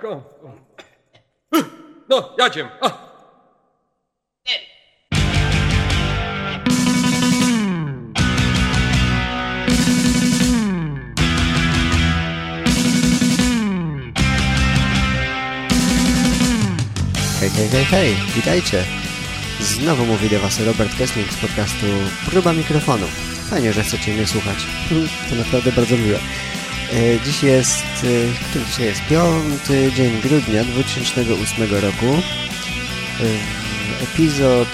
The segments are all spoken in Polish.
ko... No, jadziem. Hej, hej, hej, hej, witajcie. Znowu mówi do Was Robert Kessling z podcastu Próba Mikrofonu. Fajnie, że chcecie mnie słuchać. To naprawdę bardzo miłe. E, Dziś jest, e, który dzisiaj jest? Piąty dzień grudnia 2008 roku. E, Epizod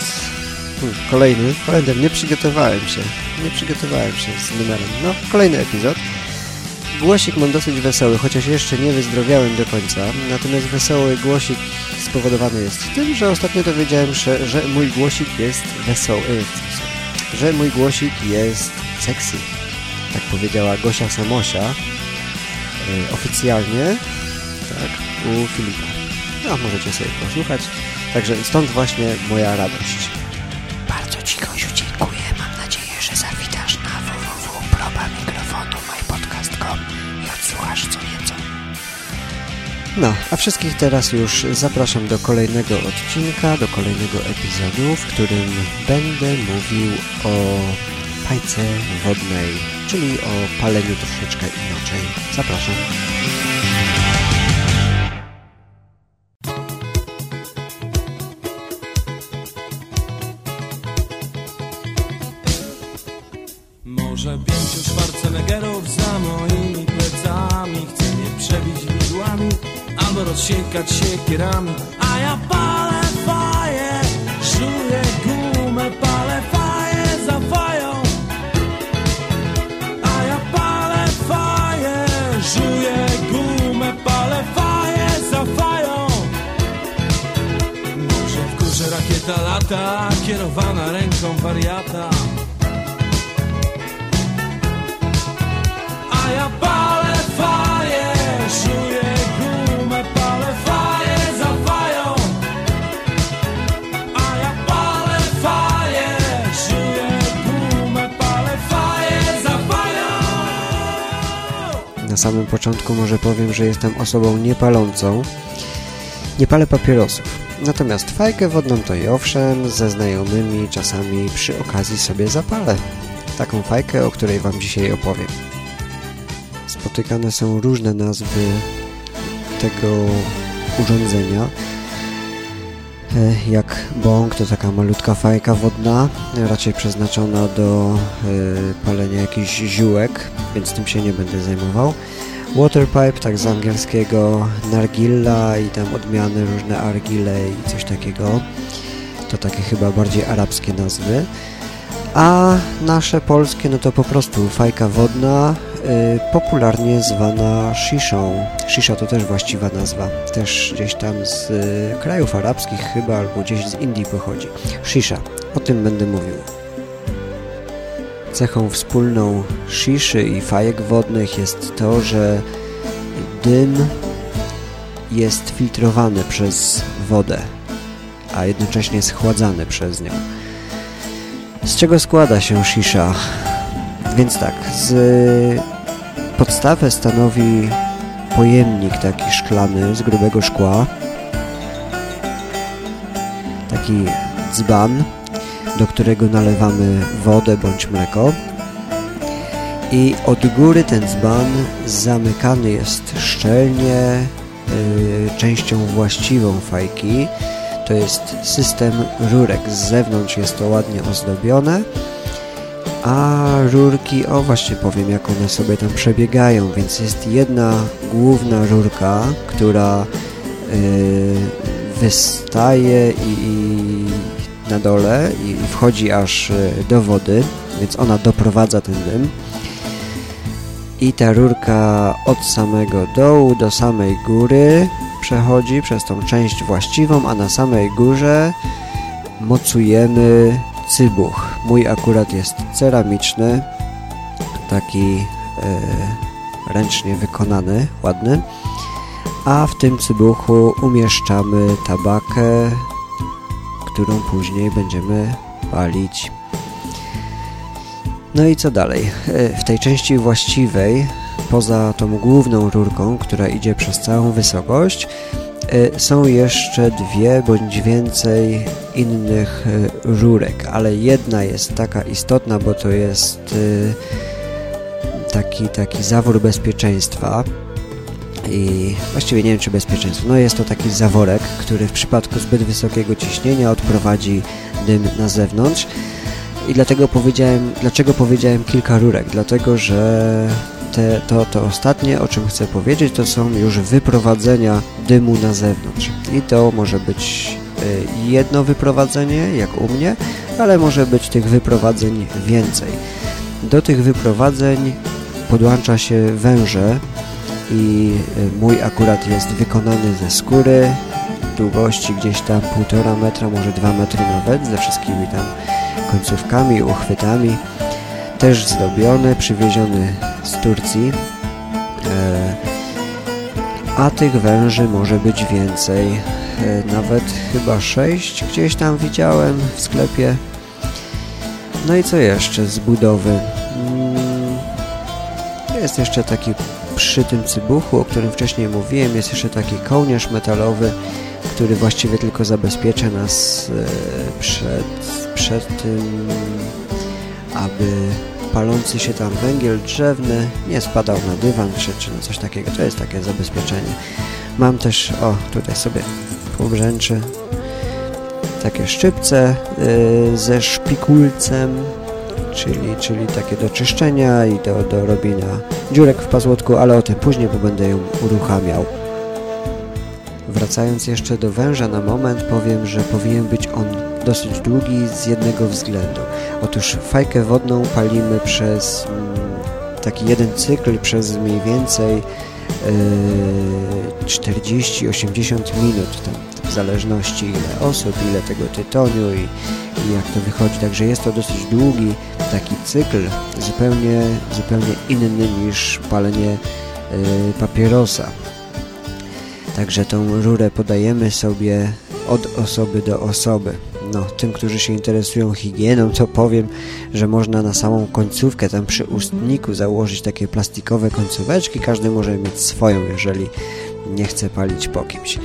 hmm, kolejny. Holender, nie przygotowałem się. Nie przygotowałem się z numerem. No, kolejny epizod. Głosik mam dosyć wesoły, chociaż jeszcze nie wyzdrowiałem do końca. Natomiast wesoły głosik spowodowany jest tym, że ostatnio dowiedziałem się, że mój głosik jest wesoły. Że mój głosik jest sexy. Tak powiedziała Gosia Samosia. E, Oficjalnie. Tak, u Filipa. No, możecie sobie posłuchać. Także stąd właśnie moja radość. Bardzo Ci, Gosiu, dziękuję. Mam nadzieję, że zawitasz na www.probamikrofonu.mypodcast.com i odsłuchasz co nieco. No, a wszystkich teraz już zapraszam do kolejnego odcinka, do kolejnego epizodu, w którym będę mówił o fajce wodnej, czyli o paleniu troszeczkę inaczej. Zapraszam. Może pięciu Schwarzeneggerów za moimi plecami Chce mnie przebić widłami Albo rozsiekać siekierami wariata A ja palę faję, żuję gumę, palę faję za fają. A ja palę faję, żuję gumę, palę faję za fają. Na samym początku może powiem, że jestem osobą niepalącą. Nie palę papierosów. Natomiast fajkę wodną to i owszem, ze znajomymi czasami przy okazji sobie zapalę. Taką fajkę, o której Wam dzisiaj opowiem. Spotykane są różne nazwy tego urządzenia. E, Jak bong to taka malutka fajka wodna, raczej przeznaczona do e, palenia jakichś ziółek, więc tym się nie będę zajmował. Waterpipe, tak z angielskiego nargilla i tam odmiany różne argile i coś takiego. To takie chyba bardziej arabskie nazwy. A nasze polskie no to po prostu fajka wodna, y, popularnie zwana shiszą. Shisha to też właściwa nazwa. Też gdzieś tam z y, krajów arabskich chyba albo gdzieś z Indii pochodzi. Shisha. O tym będę mówił. Cechą wspólną sziszy i fajek wodnych jest to, że dym jest filtrowany przez wodę, a jednocześnie schładzany przez nią. Z czego składa się shisha? Więc tak, z podstawę stanowi pojemnik taki szklany z grubego szkła, taki dzban, do którego nalewamy wodę bądź mleko i od góry ten dzban zamykany jest szczelnie y, częścią właściwą fajki. To jest system rurek. Z zewnątrz jest to ładnie ozdobione, a rurki, o właśnie powiem jak one sobie tam przebiegają, więc jest jedna główna rurka, która y, wystaje i, i na dole i wchodzi aż y, do wody, więc ona doprowadza ten dym. I ta rurka od samego dołu do samej góry przechodzi przez tą część właściwą, a na samej górze mocujemy cybuch. Mój akurat jest ceramiczny, taki e, ręcznie wykonany, ładny. A w tym cybuchu umieszczamy tabakę, którą później będziemy palić. No i co dalej? E, W tej części właściwej poza tą główną rurką, która idzie przez całą wysokość, są jeszcze dwie bądź więcej innych rurek, ale jedna jest taka istotna, bo to jest taki, taki zawór bezpieczeństwa i właściwie nie wiem czy bezpieczeństwo. No jest to taki zaworek, który w przypadku zbyt wysokiego ciśnienia odprowadzi dym na zewnątrz. I dlatego powiedziałem, dlaczego powiedziałem kilka rurek? Dlatego, że te, to, to ostatnie, o czym chcę powiedzieć, to są już wyprowadzenia dymu na zewnątrz. I to może być y, jedno wyprowadzenie, jak u mnie, ale może być tych wyprowadzeń więcej. Do tych wyprowadzeń podłącza się węże i y, mój akurat jest wykonany ze skóry długości gdzieś tam półtora metra, może dwa metry nawet, ze wszystkimi tam końcówkami, uchwytami. Też zdobiony, przywieziony z Turcji. E, a tych węży może być więcej. E, nawet chyba sześć gdzieś tam widziałem w sklepie. No i co jeszcze z budowy? Mm, jest jeszcze taki przy tym cybuchu, o którym wcześniej mówiłem, jest jeszcze taki kołnierz metalowy, który właściwie tylko zabezpiecza nas e, przed, przed tym, aby palący się tam węgiel drzewny nie spadał na dywan czy, czy coś takiego. To jest takie zabezpieczenie. Mam też, o tutaj sobie pobrzęczy, takie szczypce yy, ze szpikulcem czyli, czyli takie do czyszczenia i do, do robienia dziurek w pazłotku, ale o tym później, bo będę ją uruchamiał. Wracając jeszcze do węża na moment, powiem, że powinien być on dosyć długi z jednego względu. Otóż fajkę wodną palimy przez mm, taki jeden cykl, przez mniej więcej yy, 40-80 minut, tam, w zależności ile osób, ile tego tytoniu i, i jak to wychodzi. Także jest to dosyć długi taki cykl, zupełnie, zupełnie inny niż palenie y, papierosa. Także tą rurę podajemy sobie od osoby do osoby. No, tym, którzy się interesują higieną, to powiem, że można na samą końcówkę, tam przy ustniku założyć takie plastikowe końcóweczki. Każdy może mieć swoją, jeżeli nie chce palić po kimś.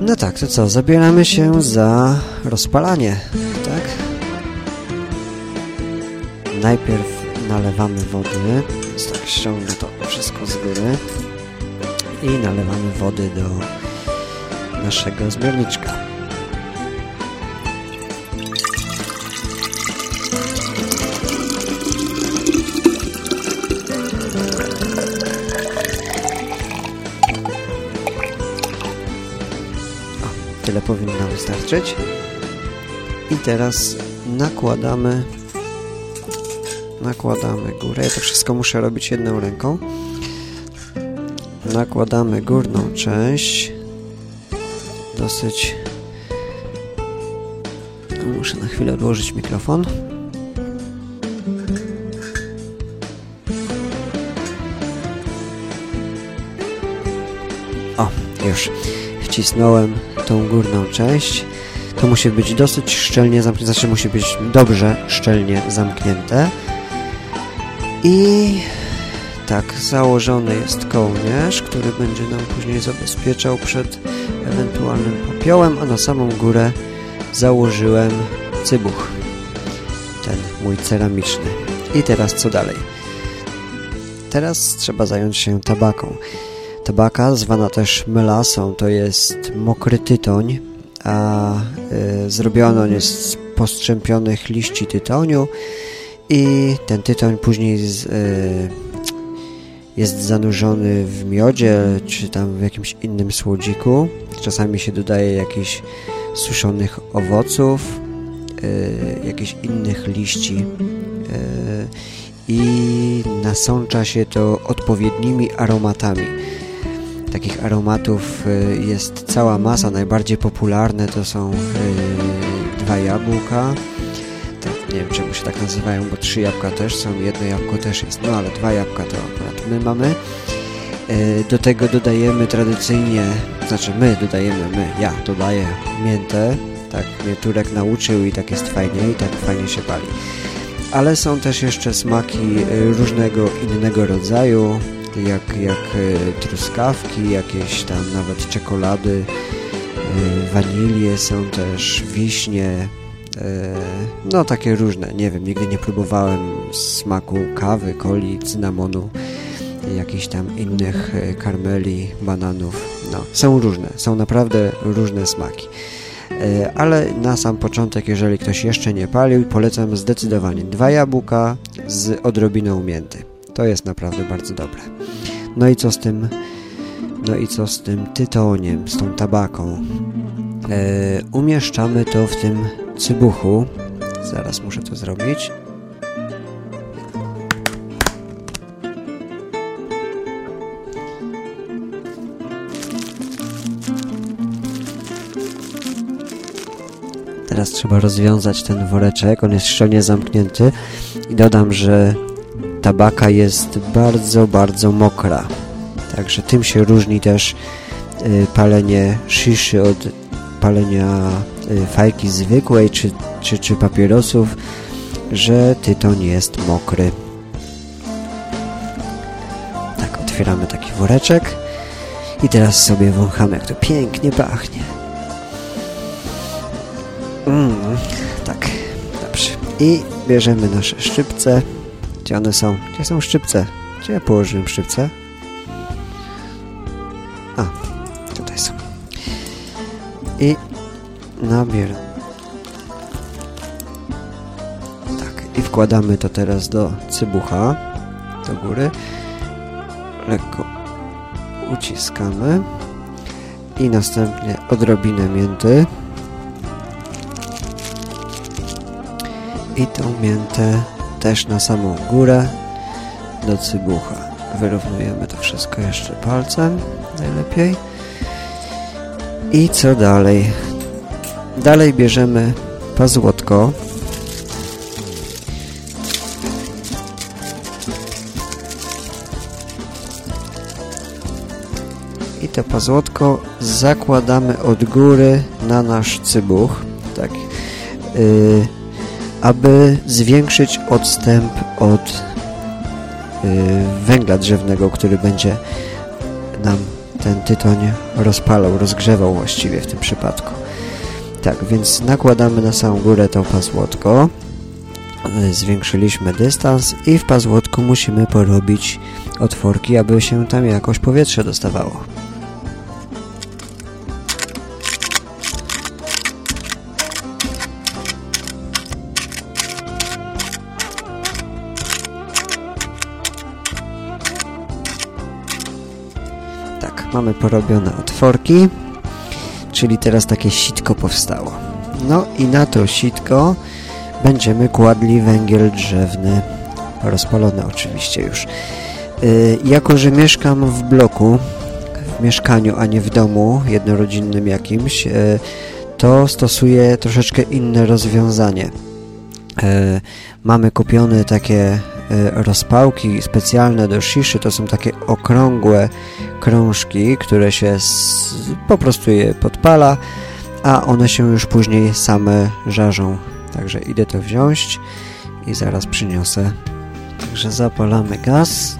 No tak, to co? Zabieramy się za rozpalanie, Najpierw nalewamy wody, tak ściągnę to wszystko z góry i nalewamy wody do naszego zbiorniczka. tyle powinno wystarczyć. I teraz nakładamy nakładamy górę. Ja to wszystko muszę robić jedną ręką. Nakładamy górną część. Dosyć muszę na chwilę odłożyć mikrofon. O, już wcisnąłem tą górną część. To musi być dosyć szczelnie zamknięte, znaczy musi być dobrze szczelnie zamknięte. I tak, założony jest kołnierz, który będzie nam później zabezpieczał przed ewentualnym popiołem, a na samą górę założyłem cybuch, ten mój ceramiczny. I teraz co dalej? Teraz trzeba zająć się tabaką. Tabaka, zwana też melasą, to jest mokry tytoń, a y, zrobiony on jest z postrzępionych liści tytoniu i ten tytoń później z, y, jest zanurzony w miodzie czy tam w jakimś innym słodziku. Czasami się dodaje jakichś suszonych owoców, y, jakichś innych liści y, i nasącza się to odpowiednimi aromatami. Takich aromatów jest cała masa. Najbardziej popularne to są dwa jabłka, nie wiem czemu się tak nazywają, bo trzy jabłka też są, jedno jabłko też jest, no ale dwa jabłka to akurat my mamy. E, do tego dodajemy tradycyjnie, znaczy my dodajemy, my, ja dodaję miętę, tak mnie Turek nauczył i tak jest fajnie i tak fajnie się pali. ale są też jeszcze smaki różnego innego rodzaju, jak, jak truskawki, jakieś tam nawet czekolady, wanilie są też, wiśnie, no takie różne, nie wiem, nigdy nie próbowałem smaku kawy, coli, cynamonu, jakichś tam innych e, karmeli, bananów. No, są różne, są naprawdę różne smaki. E, ale na sam początek, jeżeli ktoś jeszcze nie palił, polecam zdecydowanie dwa jabłka z odrobiną mięty. To jest naprawdę bardzo dobre. No i co z tym, no i co z tym tytoniem, z tą tabaką? E, umieszczamy to w tym cybuchu. Zaraz muszę to zrobić. Teraz trzeba rozwiązać ten woreczek, on jest szczelnie zamknięty i dodam, że tabaka jest bardzo, bardzo mokra. Także tym się różni też y, palenie shiszy od palenia y, fajki zwykłej czy, czy, czy papierosów, że tytoń jest mokry. Tak, otwieramy taki woreczek i teraz sobie wąchamy, jak to pięknie pachnie. Mm, tak, dobrze. I bierzemy nasze szczypce. Gdzie one są? Gdzie są szczypce? Gdzie ja położyłem szczypce? I nabieram. Tak, i wkładamy to teraz do cybucha, do góry. Lekko uciskamy. I następnie odrobinę mięty. i tą miętę też na samą górę do cybucha. Wyrównujemy to wszystko jeszcze palcem najlepiej. I co dalej? Dalej bierzemy pazłotko. I to pazłotko zakładamy od góry na nasz cybuch. Tak. Yy, aby zwiększyć odstęp od y, węgla drzewnego, który będzie nam ten tytoń rozpalał, rozgrzewał właściwie w tym przypadku. Tak, więc nakładamy na samą górę to pazłotko, y, zwiększyliśmy dystans i w pazłotku musimy porobić otworki, aby się tam jakoś powietrze dostawało. Mamy porobione otworki, czyli teraz takie sitko powstało. No i na to sitko będziemy kładli węgiel drzewny, rozpalony oczywiście już. Yy, jako, że mieszkam w bloku, w mieszkaniu, a nie w domu jednorodzinnym jakimś, yy, to stosuję troszeczkę inne rozwiązanie. Yy, mamy kupione takie Y, rozpałki specjalne do shiszy to są takie okrągłe krążki, które się po prostu je podpala, a one się już później same żarzą. Także idę to wziąć i zaraz przyniosę. Także zapalamy gaz.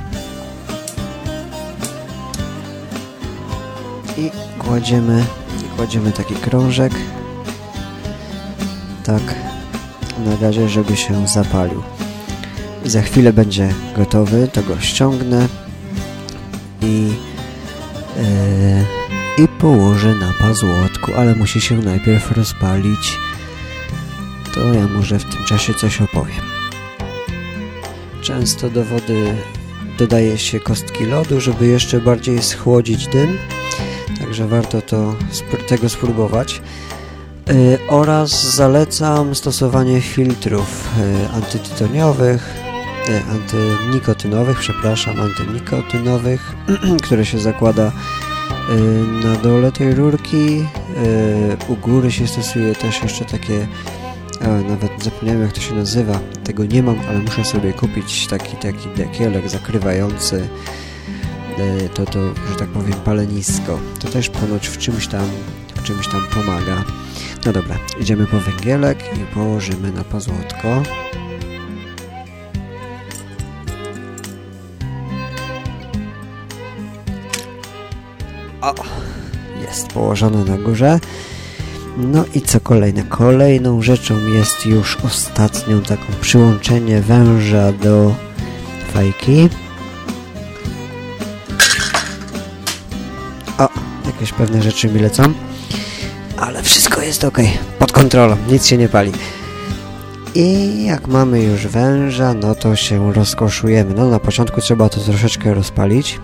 I kładziemy, i kładziemy taki krążek. Tak na gazie, żeby się zapalił. Za chwilę będzie gotowy, to go ściągnę i, yy, i położę na pazłotku, ale musi się najpierw rozpalić. To ja może w tym czasie coś opowiem. Często do wody dodaje się kostki lodu, żeby jeszcze bardziej schłodzić dym, także warto to, tego spróbować. Yy, oraz zalecam stosowanie filtrów yy, antytytoniowych, antynikotynowych, przepraszam, antynikotynowych, które się zakłada y, na dole tej rurki. Y, u góry się stosuje też jeszcze takie, nawet zapomniałem jak to się nazywa, tego nie mam, ale muszę sobie kupić taki, taki dekielek zakrywający to, to, że tak powiem, palenisko. To też ponoć w czymś tam, w czymś tam pomaga. No dobra, idziemy po węgielek i położymy na pazłotko. O, jest położone na górze. No i co kolejne? Kolejną rzeczą jest już ostatnią taką przyłączenie węża do fajki. O, jakieś pewne rzeczy mi lecą. Ale wszystko jest ok, pod kontrolą, nic się nie pali. I jak mamy już węża, no to się rozkoszujemy. No na początku trzeba to troszeczkę rozpalić.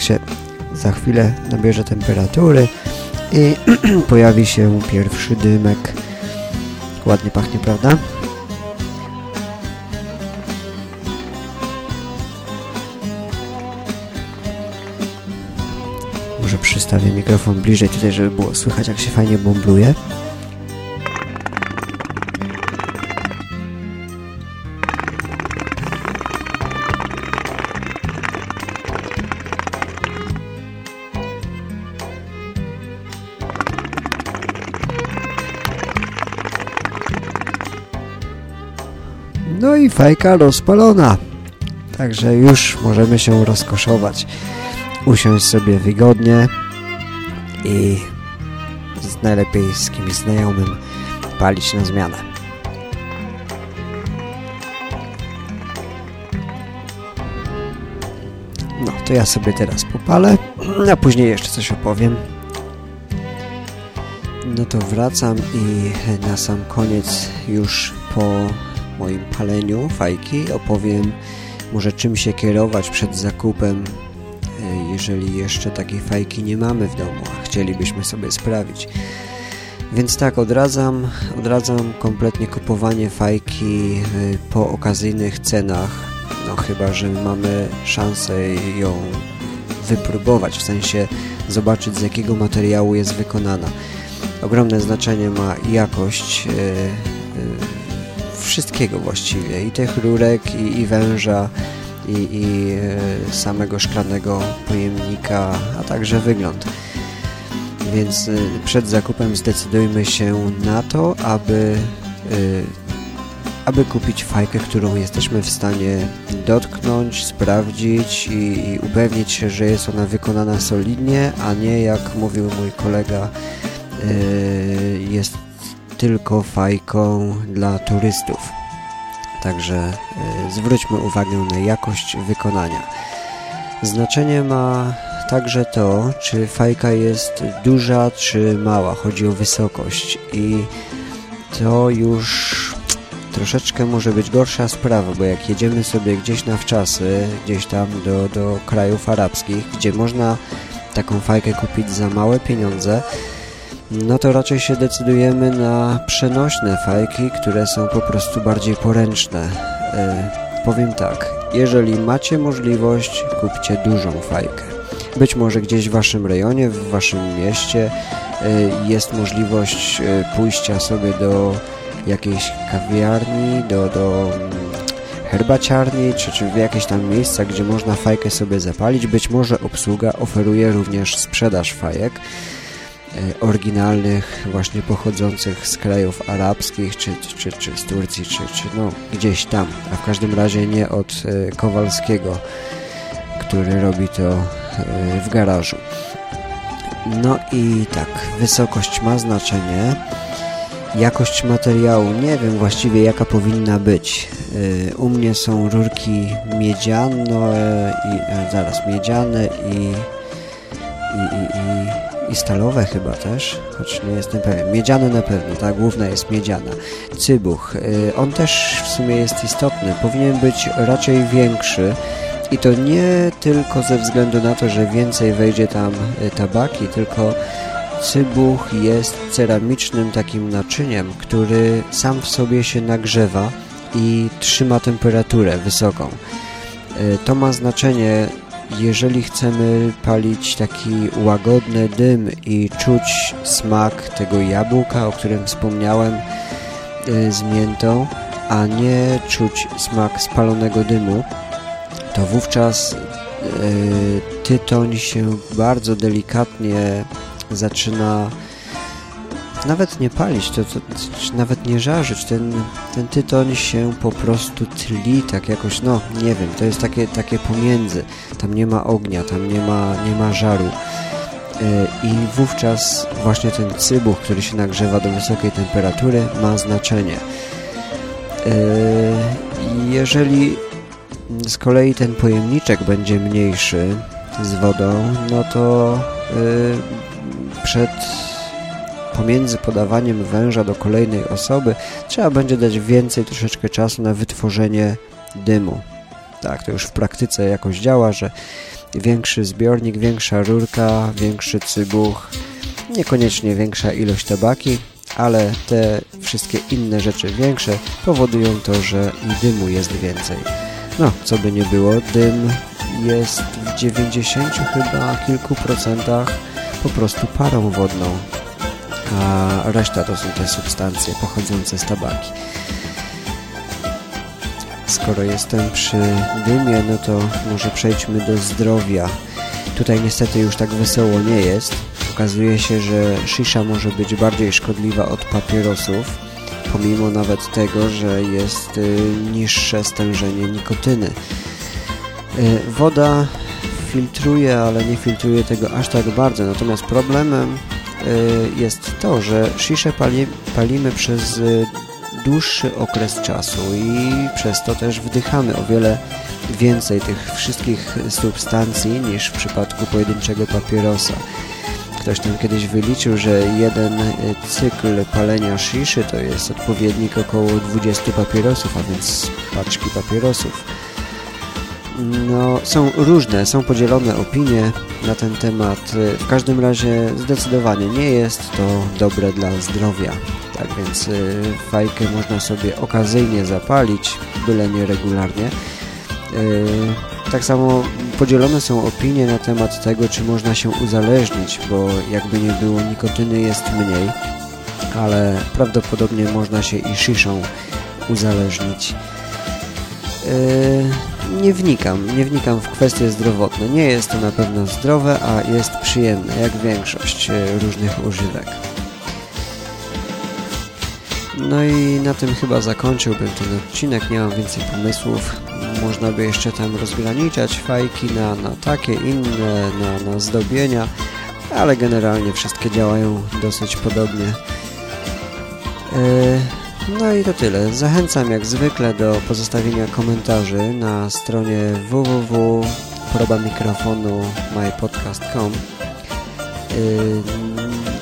Się za chwilę nabierze temperatury i pojawi się pierwszy dymek. Ładnie pachnie, prawda? Może przystawię mikrofon bliżej tutaj, żeby było słychać jak się fajnie bumbluje. I fajka rozpalona. Także już możemy się rozkoszować. Usiąść sobie wygodnie i z najlepiej z kimś znajomym palić na zmianę. No, to ja sobie teraz popalę, a później jeszcze coś opowiem. No to wracam i na sam koniec już po moim paleniu fajki opowiem może czym się kierować przed zakupem, e, jeżeli jeszcze takiej fajki nie mamy w domu, a chcielibyśmy sobie sprawić. Więc tak, odradzam, odradzam kompletnie kupowanie fajki e, po okazyjnych cenach, no chyba, że mamy szansę ją wypróbować, w sensie zobaczyć z jakiego materiału jest wykonana. Ogromne znaczenie ma jakość yy, wszystkiego właściwie, i tych rurek, i, i węża, i, i e, samego szklanego pojemnika, a także wygląd. Więc e, przed zakupem zdecydujmy się na to, aby, e, aby kupić fajkę, którą jesteśmy w stanie dotknąć, sprawdzić i, i upewnić się, że jest ona wykonana solidnie, a nie jak mówił mój kolega, jest tylko fajką dla turystów. Także y, zwróćmy uwagę na jakość wykonania. Znaczenie ma także to, czy fajka jest duża czy mała. Chodzi o wysokość i to już troszeczkę może być gorsza sprawa, bo jak jedziemy sobie gdzieś na wczasy, gdzieś tam do, do krajów arabskich, gdzie można taką fajkę kupić za małe pieniądze, no to raczej się decydujemy na przenośne fajki, które są po prostu bardziej poręczne. E, powiem tak, jeżeli macie możliwość, kupcie dużą fajkę. Być może gdzieś w waszym rejonie, w waszym mieście e, jest możliwość e, pójścia sobie do jakiejś kawiarni, do, do mm, herbaciarni, czy, czy w jakieś tam miejsca, gdzie można fajkę sobie zapalić. Być może obsługa oferuje również sprzedaż fajek. E, oryginalnych, właśnie pochodzących z krajów arabskich, czy, czy, czy z Turcji, czy, czy no gdzieś tam, a w każdym razie nie od e, Kowalskiego, który robi to e, w garażu. No i tak, wysokość ma znaczenie. Jakość materiału, nie wiem właściwie jaka powinna być. U mnie są rurki miedziane i zaraz miedziane i, i, i, i i stalowe chyba też, choć nie jestem pewien. Miedziane na pewno, ta główna jest miedziana. Cybuch, y, on też w sumie jest istotny, powinien być raczej większy i to nie tylko ze względu na to, że więcej wejdzie tam y, tabaki, tylko cybuch jest ceramicznym takim naczyniem, który sam w sobie się nagrzewa i trzyma temperaturę wysoką. Y, to ma znaczenie jeżeli chcemy palić taki łagodny dym i czuć smak tego jabłka, o którym wspomniałem y, z miętą, a nie czuć smak spalonego dymu, to wówczas y, tytoń się bardzo delikatnie zaczyna nawet nie palić, to, to, nawet nie żarzyć, ten, ten tytoń się po prostu tli, tak jakoś, no nie wiem, to jest takie, takie pomiędzy, tam nie ma ognia, tam nie ma, nie ma żaru. I wówczas właśnie ten cybuch, który się nagrzewa do wysokiej temperatury ma znaczenie. Jeżeli z kolei ten pojemniczek będzie mniejszy z wodą, no to przed pomiędzy podawaniem węża do kolejnej osoby trzeba będzie dać więcej troszeczkę czasu na wytworzenie dymu. Tak, to już w praktyce jakoś działa, że większy zbiornik, większa rurka, większy cybuch, niekoniecznie większa ilość tabaki, ale te wszystkie inne rzeczy większe powodują to, że i dymu jest więcej. No, co by nie było, dym jest w 90 chyba kilku procentach po prostu parą wodną, a reszta to są te substancje pochodzące z tabaki. Skoro jestem przy dymie, no to może przejdźmy do zdrowia. Tutaj niestety już tak wesoło nie jest. Okazuje się, że shisha może być bardziej szkodliwa od papierosów, pomimo nawet tego, że jest y, niższe stężenie nikotyny. Y, woda filtruje, ale nie filtruje tego aż tak bardzo. Natomiast problemem jest to, że shisha pali, palimy przez dłuższy okres czasu i przez to też wdychamy o wiele więcej tych wszystkich substancji niż w przypadku pojedynczego papierosa. Ktoś tam kiedyś wyliczył, że jeden cykl palenia shiszy to jest odpowiednik około 20 papierosów, a więc paczki papierosów. No, są różne, są podzielone opinie na ten temat. W każdym razie zdecydowanie nie jest to dobre dla zdrowia. Tak więc y, fajkę można sobie okazyjnie zapalić, byle nie regularnie. Y, tak samo podzielone są opinie na temat tego, czy można się uzależnić, bo jakby nie było, nikotyny jest mniej, ale prawdopodobnie można się i szyszą uzależnić. Nie wnikam, nie wnikam w kwestie zdrowotne. Nie jest to na pewno zdrowe, a jest przyjemne, jak większość różnych używek. No i na tym chyba zakończyłbym ten odcinek, nie mam więcej pomysłów. Można by jeszcze tam rozgraniczać fajki na, na takie, inne, na, na zdobienia, ale generalnie wszystkie działają dosyć podobnie. E, no i to tyle. Zachęcam jak zwykle do pozostawienia komentarzy na stronie www.probamikrofonu mypodcast.com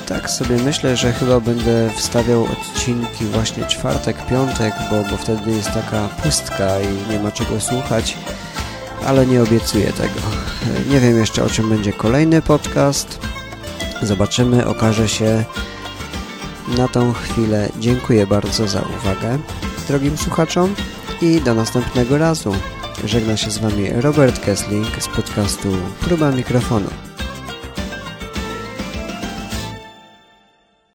tak sobie myślę, że chyba będę wstawiał odcinki właśnie czwartek, piątek, bo, bo wtedy jest taka pustka i nie ma czego słuchać, ale nie obiecuję tego. Nie wiem jeszcze o czym będzie kolejny podcast. Zobaczymy, okaże się na tą chwilę. Dziękuję bardzo za uwagę drogim słuchaczom i do następnego razu. Żegna się z Wami Robert Kessling z podcastu Próba Mikrofonu.